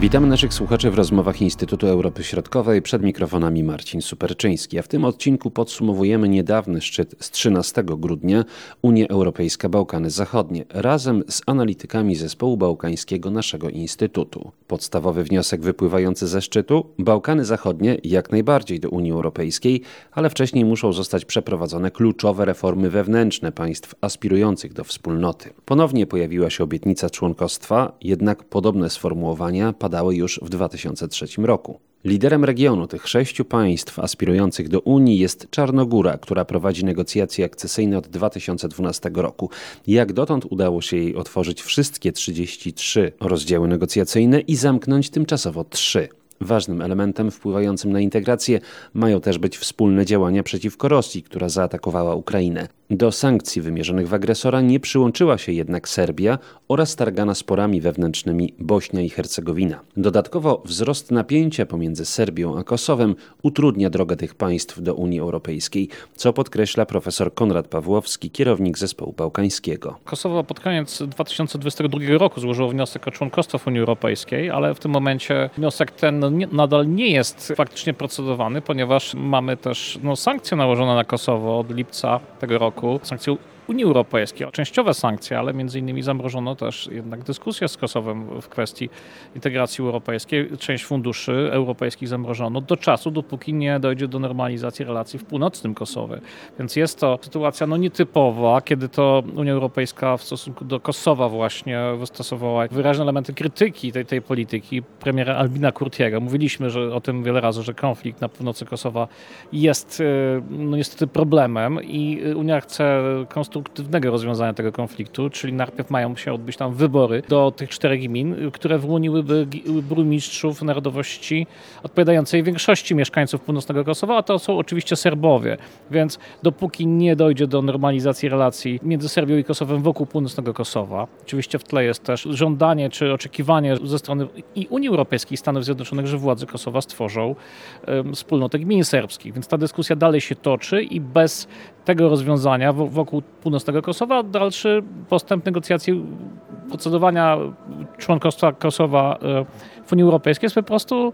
Witamy naszych słuchaczy w rozmowach Instytutu Europy Środkowej. Przed mikrofonami Marcin Superczyński. A w tym odcinku podsumowujemy niedawny szczyt z 13 grudnia Unia Europejska Bałkany Zachodnie razem z analitykami zespołu bałkańskiego naszego Instytutu. Podstawowy wniosek wypływający ze szczytu: Bałkany Zachodnie jak najbardziej do Unii Europejskiej, ale wcześniej muszą zostać przeprowadzone kluczowe reformy wewnętrzne państw aspirujących do wspólnoty. Ponownie pojawiła się obietnica członkostwa, jednak podobne sformułowania padały już w 2003 roku. Liderem regionu tych sześciu państw aspirujących do Unii jest Czarnogóra, która prowadzi negocjacje akcesyjne od 2012 roku. Jak dotąd udało się jej otworzyć wszystkie 33 rozdziały negocjacyjne i zamknąć tymczasowo trzy. Ważnym elementem wpływającym na integrację mają też być wspólne działania przeciwko Rosji, która zaatakowała Ukrainę. Do sankcji wymierzonych w agresora nie przyłączyła się jednak Serbia oraz targana sporami wewnętrznymi Bośnia i Hercegowina. Dodatkowo wzrost napięcia pomiędzy Serbią a Kosowem utrudnia drogę tych państw do Unii Europejskiej, co podkreśla profesor Konrad Pawłowski, kierownik zespołu bałkańskiego. Kosowo pod koniec 2022 roku złożyło wniosek o członkostwo w Unii Europejskiej, ale w tym momencie wniosek ten nie, nadal nie jest faktycznie procedowany, ponieważ mamy też no, sankcje nałożone na Kosowo od lipca tego roku. Sankcje Unii Europejskiej. Częściowe sankcje, ale między innymi zamrożono też jednak dyskusję z Kosowem w kwestii integracji europejskiej. Część funduszy europejskich zamrożono do czasu, dopóki nie dojdzie do normalizacji relacji w północnym Kosowie. Więc jest to sytuacja no, nietypowa, kiedy to Unia Europejska w stosunku do Kosowa właśnie wystosowała wyraźne elementy krytyki tej, tej polityki premiera Albina Kurtiego. Mówiliśmy że, o tym wiele razy, że konflikt na północy Kosowa jest y, no, niestety problemem i Unia chce konstruować konstruktywnego rozwiązania tego konfliktu, czyli najpierw mają się odbyć tam wybory do tych czterech gmin, które wyłoniłyby burmistrzów narodowości odpowiadającej większości mieszkańców północnego Kosowa, a to są oczywiście Serbowie. Więc dopóki nie dojdzie do normalizacji relacji między Serbią i Kosowem wokół północnego Kosowa, oczywiście w tle jest też żądanie czy oczekiwanie ze strony i Unii Europejskiej i Stanów Zjednoczonych, że władze Kosowa stworzą um, wspólnotę gmin serbskich. Więc ta dyskusja dalej się toczy i bez tego rozwiązania wokół północnego Kosowa, dalszy postęp negocjacji procedowania członkostwa Kosowa e, w Unii Europejskiej jest po prostu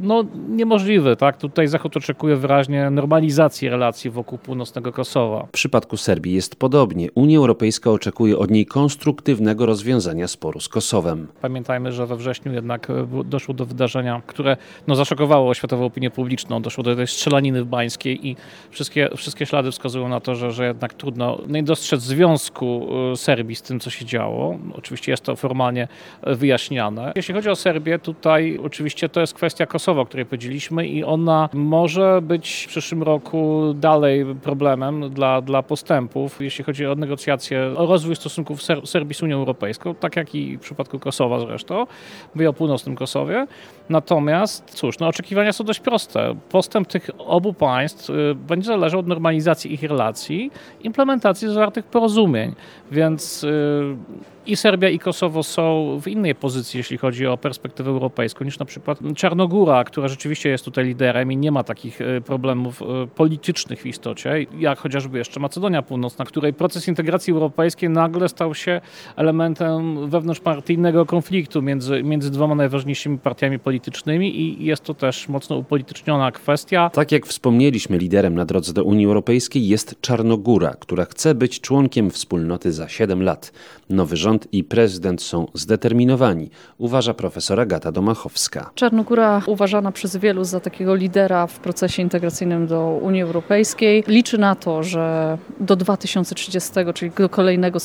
no, niemożliwy. Tak? Tutaj Zachód oczekuje wyraźnie normalizacji relacji wokół północnego Kosowa. W przypadku Serbii jest podobnie. Unia Europejska oczekuje od niej konstruktywnego rozwiązania sporu z Kosowem. Pamiętajmy, że we wrześniu jednak e, doszło do wydarzenia, które no, zaszokowało światową opinię publiczną. Doszło do tej strzelaniny w Bańskiej i wszystkie, wszystkie ślady wskazują na to, że, że jednak trudno nie dostrzec związku e, Serbii z tym, co się działo. Oczywiście jest to formalnie wyjaśniane. Jeśli chodzi o Serbię, tutaj oczywiście to jest kwestia Kosowa, o której powiedzieliśmy i ona może być w przyszłym roku dalej problemem dla, dla postępów, jeśli chodzi o negocjacje, o rozwój stosunków Ser Serbii z Unią Europejską, tak jak i w przypadku Kosowa zresztą, mówię o północnym Kosowie. Natomiast cóż, no oczekiwania są dość proste. Postęp tych obu państw y, będzie zależał od normalizacji ich relacji, implementacji zawartych porozumień, więc y, i Serbia i Kosowo są w innej pozycji, jeśli chodzi o perspektywę europejską, niż na przykład Czarnogóra, która rzeczywiście jest tutaj liderem i nie ma takich e, problemów e, politycznych w istocie, jak chociażby jeszcze Macedonia Północna, której proces integracji europejskiej nagle stał się elementem wewnątrzpartyjnego konfliktu między, między dwoma najważniejszymi partiami politycznymi i jest to też mocno upolityczniona kwestia. Tak jak wspomnieliśmy, liderem na drodze do Unii Europejskiej jest Czarnogóra, która chce być członkiem wspólnoty za 7 lat. Nowy rząd rząd i prezydent są zdeterminowani, uważa profesor Agata Domachowska. Czarnogóra uważana przez wielu za takiego lidera w procesie integracyjnym do Unii Europejskiej. Liczy na to, że do 2030, czyli do kolejnego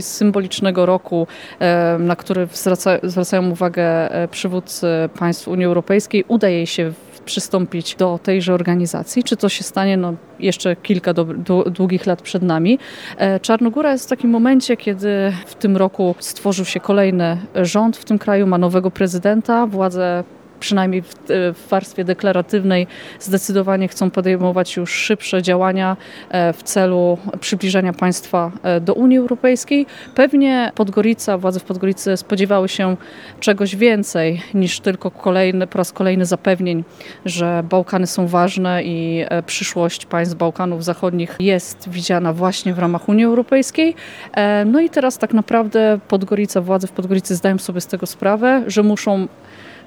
symbolicznego roku, na który zwraca, zwracają uwagę e, przywódcy państw Unii Europejskiej, uda jej się przystąpić do tejże organizacji. Czy to się stanie? No, jeszcze kilka długich lat przed nami. E, Czarnogóra jest w takim momencie, kiedy w tym roku stworzył się kolejny rząd w tym kraju, ma nowego prezydenta, władze przynajmniej w, w warstwie deklaratywnej, zdecydowanie chcą podejmować już szybsze działania w celu przybliżenia państwa do Unii Europejskiej. Pewnie Podgorica, władze w Podgoricy spodziewały się czegoś więcej niż tylko kolejny, po raz kolejny zapewnień, że Bałkany są ważne i przyszłość państw Bałkanów Zachodnich jest widziana właśnie w ramach Unii Europejskiej. No i teraz tak naprawdę Podgorica, władze w Podgoricy zdają sobie z tego sprawę, że muszą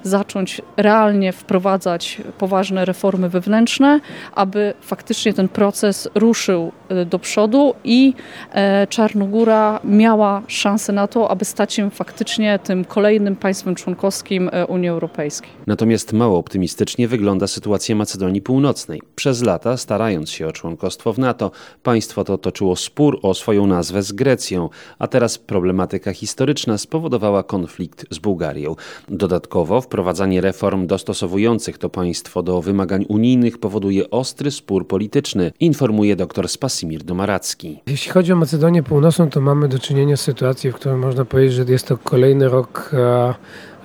zacząć realnie wprowadzać poważne reformy wewnętrzne, aby faktycznie ten proces ruszył e, do przodu i e, Czarnogóra miała szansę na to, aby stać się faktycznie tym kolejnym państwem członkowskim e, Unii Europejskiej. Natomiast mało optymistycznie wygląda sytuacja Macedonii Północnej. Przez lata, starając się o członkostwo w NATO, państwo to toczyło spór o swoją nazwę z Grecją, a teraz problematyka historyczna spowodowała konflikt z Bułgarią. Dodatkowo Wprowadzanie reform dostosowujących to państwo do wymagań unijnych powoduje ostry spór polityczny, informuje dr Spasimir Domaracki. Jeśli chodzi o Macedonię Północną, to mamy do czynienia z sytuacją, w której można powiedzieć, że jest to kolejny rok e,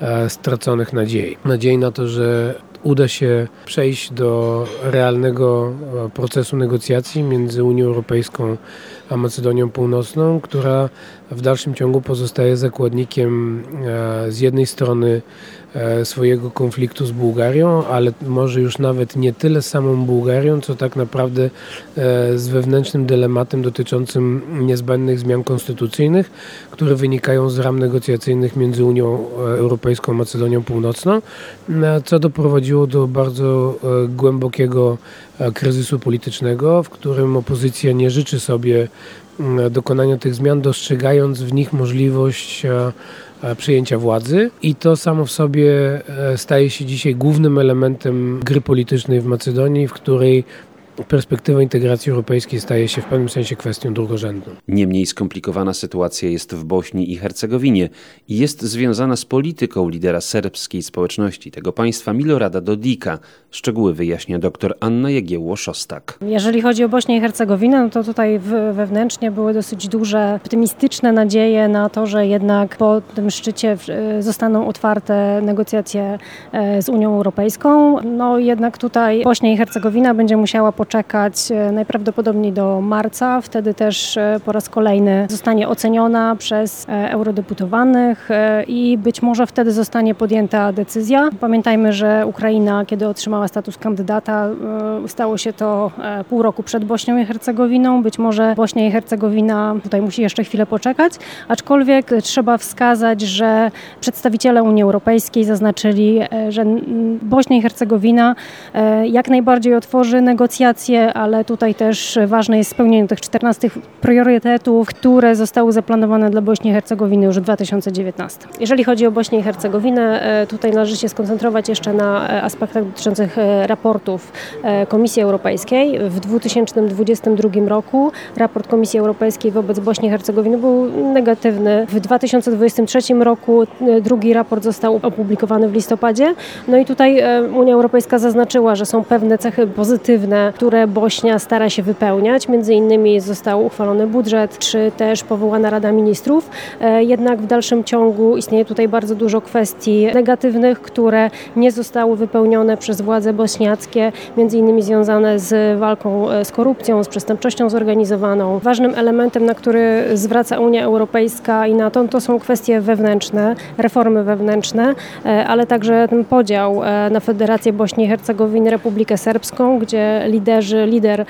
e, straconych nadziei. Nadziei na to, że uda się przejść do realnego e, procesu negocjacji między Unią Europejską a Macedonią Północną, która w dalszym ciągu pozostaje zakładnikiem z jednej strony swojego konfliktu z Bułgarią, ale może już nawet nie tyle z samą Bułgarią, co tak naprawdę e, z wewnętrznym dylematem dotyczącym niezbędnych zmian konstytucyjnych, które wynikają z ram negocjacyjnych między Unią Europejską a Macedonią Północną, e, co doprowadziło do bardzo głębokiego kryzysu politycznego, w którym opozycja nie życzy sobie dokonania tych zmian, dostrzegając w nich możliwość E, przyjęcia władzy i to samo w sobie e, staje się dzisiaj głównym elementem gry politycznej w Macedonii, w której perspektywa integracji europejskiej staje się w pewnym sensie kwestią drugorzędną. Niemniej skomplikowana sytuacja jest w Bośni i Hercegowinie i jest związana z polityką lidera serbskiej społeczności tego państwa Milorada Dodika. Szczegóły wyjaśnia dr Anna Jagiełło-Szostak. Jeżeli chodzi o Bośnię i Hercegowinę, no to tutaj wewnętrznie były dosyć duże, optymistyczne nadzieje na to, że jednak po tym szczycie zostaną otwarte negocjacje e, z Unią Europejską. No jednak tutaj Bośnia i Hercegowina będzie musiała poczekać e, najprawdopodobniej do marca. Wtedy też e, po raz kolejny zostanie oceniona przez e, eurodeputowanych i być może wtedy zostanie podjęta decyzja. Pamiętajmy, że Ukraina, kiedy otrzymała status kandydata, stało się to pół roku przed Bośnią i Hercegowiną. Być może Bośnia i Hercegowina tutaj musi jeszcze chwilę poczekać, aczkolwiek trzeba wskazać, że przedstawiciele Unii Europejskiej zaznaczyli, że Bośnia i Hercegowina jak najbardziej otworzy negocjacje ale tutaj też ważne jest spełnienie tych 14 priorytetów, które zostały zaplanowane dla Bośni i Hercegowiny już w 2019. Jeżeli chodzi o Bośnię i Hercegowinę, e, tutaj należy się skoncentrować jeszcze na e, aspektach dotyczących e, raportów Komisji Europejskiej. W 2022 roku raport Komisji Europejskiej wobec Bośni i Hercegowiny był negatywny. W 2023 roku drugi raport został opublikowany w listopadzie. No i tutaj Unia Europejska zaznaczyła, że są pewne cechy pozytywne które Bośnia stara się wypełniać. Między innymi został uchwalony budżet, czy też powołana Rada Ministrów. E, jednak w dalszym ciągu istnieje tutaj bardzo dużo kwestii negatywnych, które nie zostały wypełnione przez władze bośniackie, między innymi związane z walką e, z korupcją, z przestępczością zorganizowaną. Ważnym elementem, na który zwraca Unia Europejska i na to, to są kwestie wewnętrzne, reformy wewnętrzne, e, ale także ten podział na Federację Bośni i Hercegowiny, Republikę Serbską, gdzie lider liderzy, lider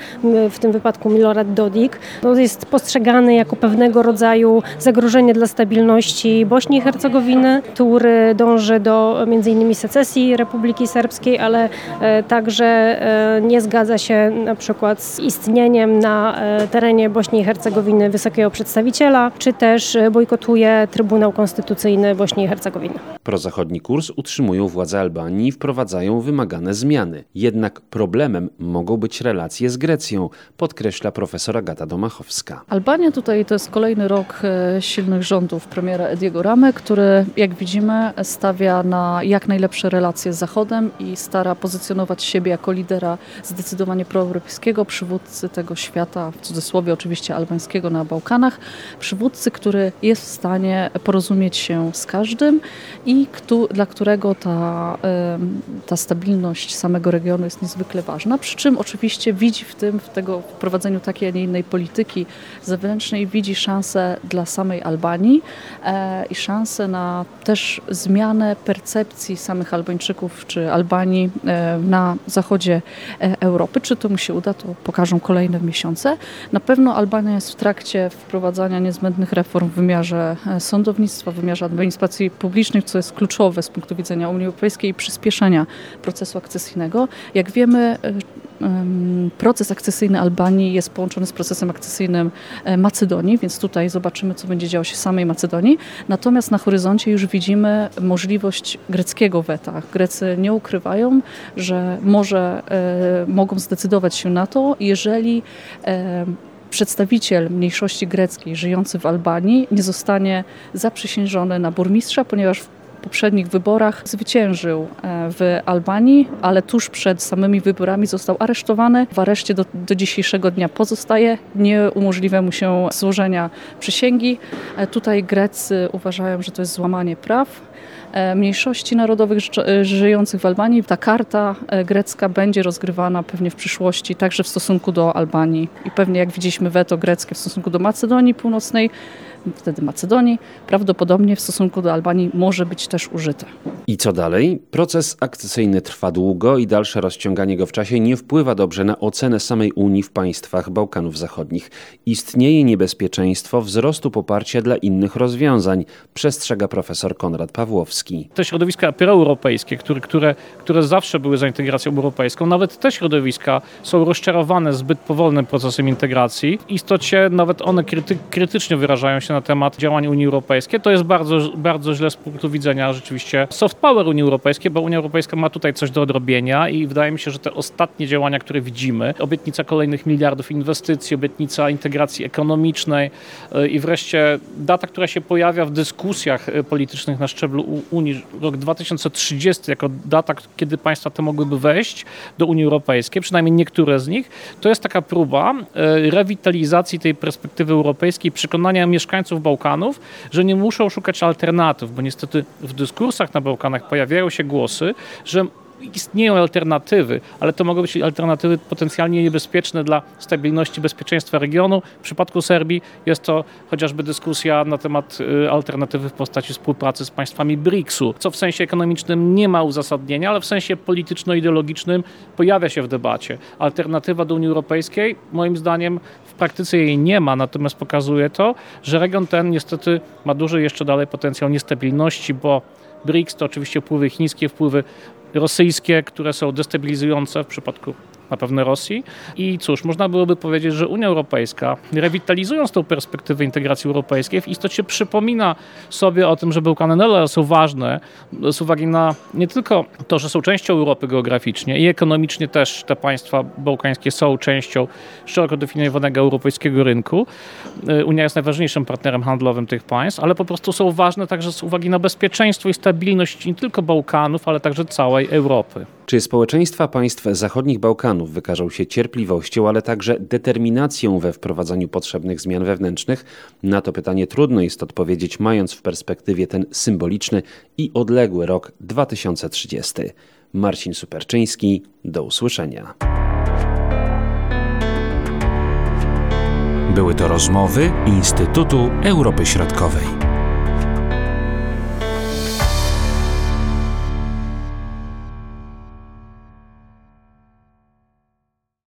w tym wypadku Milorad Dodik, no jest postrzegany jako pewnego rodzaju zagrożenie dla stabilności Bośni i Hercegowiny, który dąży do między innymi secesji Republiki Serbskiej, ale e, także e, nie zgadza się na przykład z istnieniem na e, terenie Bośni i Hercegowiny wysokiego przedstawiciela, czy też bojkotuje Trybunał Konstytucyjny Bośni i Hercegowiny. Prozachodni kurs utrzymują władze Albanii i wprowadzają wymagane zmiany. Jednak problemem mogą być nawiązać relacje z Grecją, podkreśla profesor Agata Domachowska. Albania tutaj to jest kolejny rok e, silnych rządów premiera Ediego Ramy, który jak widzimy stawia na jak najlepsze relacje z Zachodem i stara pozycjonować siebie jako lidera zdecydowanie proeuropejskiego, przywódcy tego świata, w cudzysłowie oczywiście albańskiego na Bałkanach, przywódcy, który jest w stanie porozumieć się z każdym i dla którego ta, ta stabilność samego regionu jest niezwykle ważna, przy czym oczywiście widzi w tym, w tego wprowadzeniu takiej, a nie innej polityki zewnętrznej, widzi szansę dla samej Albanii e, i szansę na też zmianę percepcji samych Albańczyków czy Albanii e, na zachodzie e, Europy. Czy to mu się uda, to pokażą kolejne miesiące. Na pewno Albania jest w trakcie wprowadzania niezbędnych reform w wymiarze sądownictwa, w wymiarze administracji publicznej, co jest kluczowe z punktu widzenia Unii Europejskiej i przyspieszenia procesu akcesyjnego. Jak wiemy, proces akcesyjny Albanii jest połączony z procesem akcesyjnym e, Macedonii, więc tutaj zobaczymy, co będzie działo się w samej Macedonii. Natomiast na horyzoncie już widzimy możliwość greckiego weta. Grecy nie ukrywają, że może e, mogą zdecydować się na to, jeżeli e, przedstawiciel mniejszości greckiej żyjący w Albanii nie zostanie zaprzysiężony na burmistrza, ponieważ w poprzednich wyborach zwyciężył e, w Albanii, ale tuż przed samymi wyborami został aresztowany. W areszcie do, do dzisiejszego dnia pozostaje. Nie umożliwia mu się złożenia przysięgi. E, tutaj Grecy uważają, że to jest złamanie praw e, mniejszości narodowych żyjących w Albanii. Ta karta grecka będzie rozgrywana pewnie w przyszłości, także w stosunku do Albanii. I pewnie jak widzieliśmy weto greckie w stosunku do Macedonii Północnej, wtedy Macedonii, prawdopodobnie w stosunku do Albanii może być też użyte. I co dalej? Proces akcesyjny trwa długo i dalsze rozciąganie go w czasie nie wpływa dobrze na ocenę samej Unii w państwach Bałkanów Zachodnich. Istnieje niebezpieczeństwo wzrostu poparcia dla innych rozwiązań, przestrzega profesor Konrad Pawłowski. Te środowiska proeuropejskie, które, które, które zawsze były za integracją europejską, nawet te środowiska są rozczarowane zbyt powolnym procesem integracji. W istocie nawet one kryty, krytycznie wyrażają się na temat działań Unii Europejskiej. To jest bardzo, bardzo źle z punktu widzenia rzeczywiście soft power Unii Europejskiej, bo Unia Europejska ma tutaj coś do odrobienia i wydaje mi się, że te ostatnie działania, które widzimy, obietnica kolejnych miliardów inwestycji, obietnica integracji ekonomicznej e, i wreszcie data, która się pojawia w dyskusjach e, politycznych na szczeblu Unii, rok 2030 jako data, kiedy państwa te mogłyby wejść do Unii Europejskiej, przynajmniej niektóre z nich, to jest taka próba e, rewitalizacji tej perspektywy europejskiej, przekonania mieszkańców mieszkańców Bałkanów, że nie muszą szukać alternatyw, bo niestety w dyskursach na Bałkanach pojawiają się głosy, że istnieją alternatywy, ale to mogą być alternatywy potencjalnie niebezpieczne dla stabilności bezpieczeństwa regionu. W przypadku Serbii jest to chociażby dyskusja na temat y, alternatywy w postaci współpracy z państwami BRICS-u, co w sensie ekonomicznym nie ma uzasadnienia, ale w sensie polityczno-ideologicznym pojawia się w debacie. Alternatywa do Unii Europejskiej, moim zdaniem, w praktyce jej nie ma, natomiast pokazuje to, że region ten niestety ma duży jeszcze dalej potencjał niestabilności, bo BRICS to oczywiście wpływy chińskie, wpływy rosyjskie, które są destabilizujące w przypadku na pewno Rosji. I cóż, można byłoby powiedzieć, że Unia Europejska, rewitalizując tą perspektywę integracji europejskiej, w istocie przypomina sobie o tym, że Bałkany nadal są ważne z uwagi na nie tylko to, że są częścią Europy geograficznie i ekonomicznie też te państwa bałkańskie są częścią szeroko definiowanego europejskiego rynku. Y, Unia jest najważniejszym partnerem handlowym tych państw, ale po prostu są ważne także z uwagi na bezpieczeństwo i stabilność nie tylko Bałkanów, ale także całej Europy. Czy społeczeństwa państw zachodnich Bałkanów wykażą się cierpliwością, ale także determinacją we wprowadzaniu potrzebnych zmian wewnętrznych? Na to pytanie trudno jest odpowiedzieć, mając w perspektywie ten symboliczny i odległy rok 2030. Marcin Superczyński, do usłyszenia. Były to rozmowy Instytutu Europy Środkowej.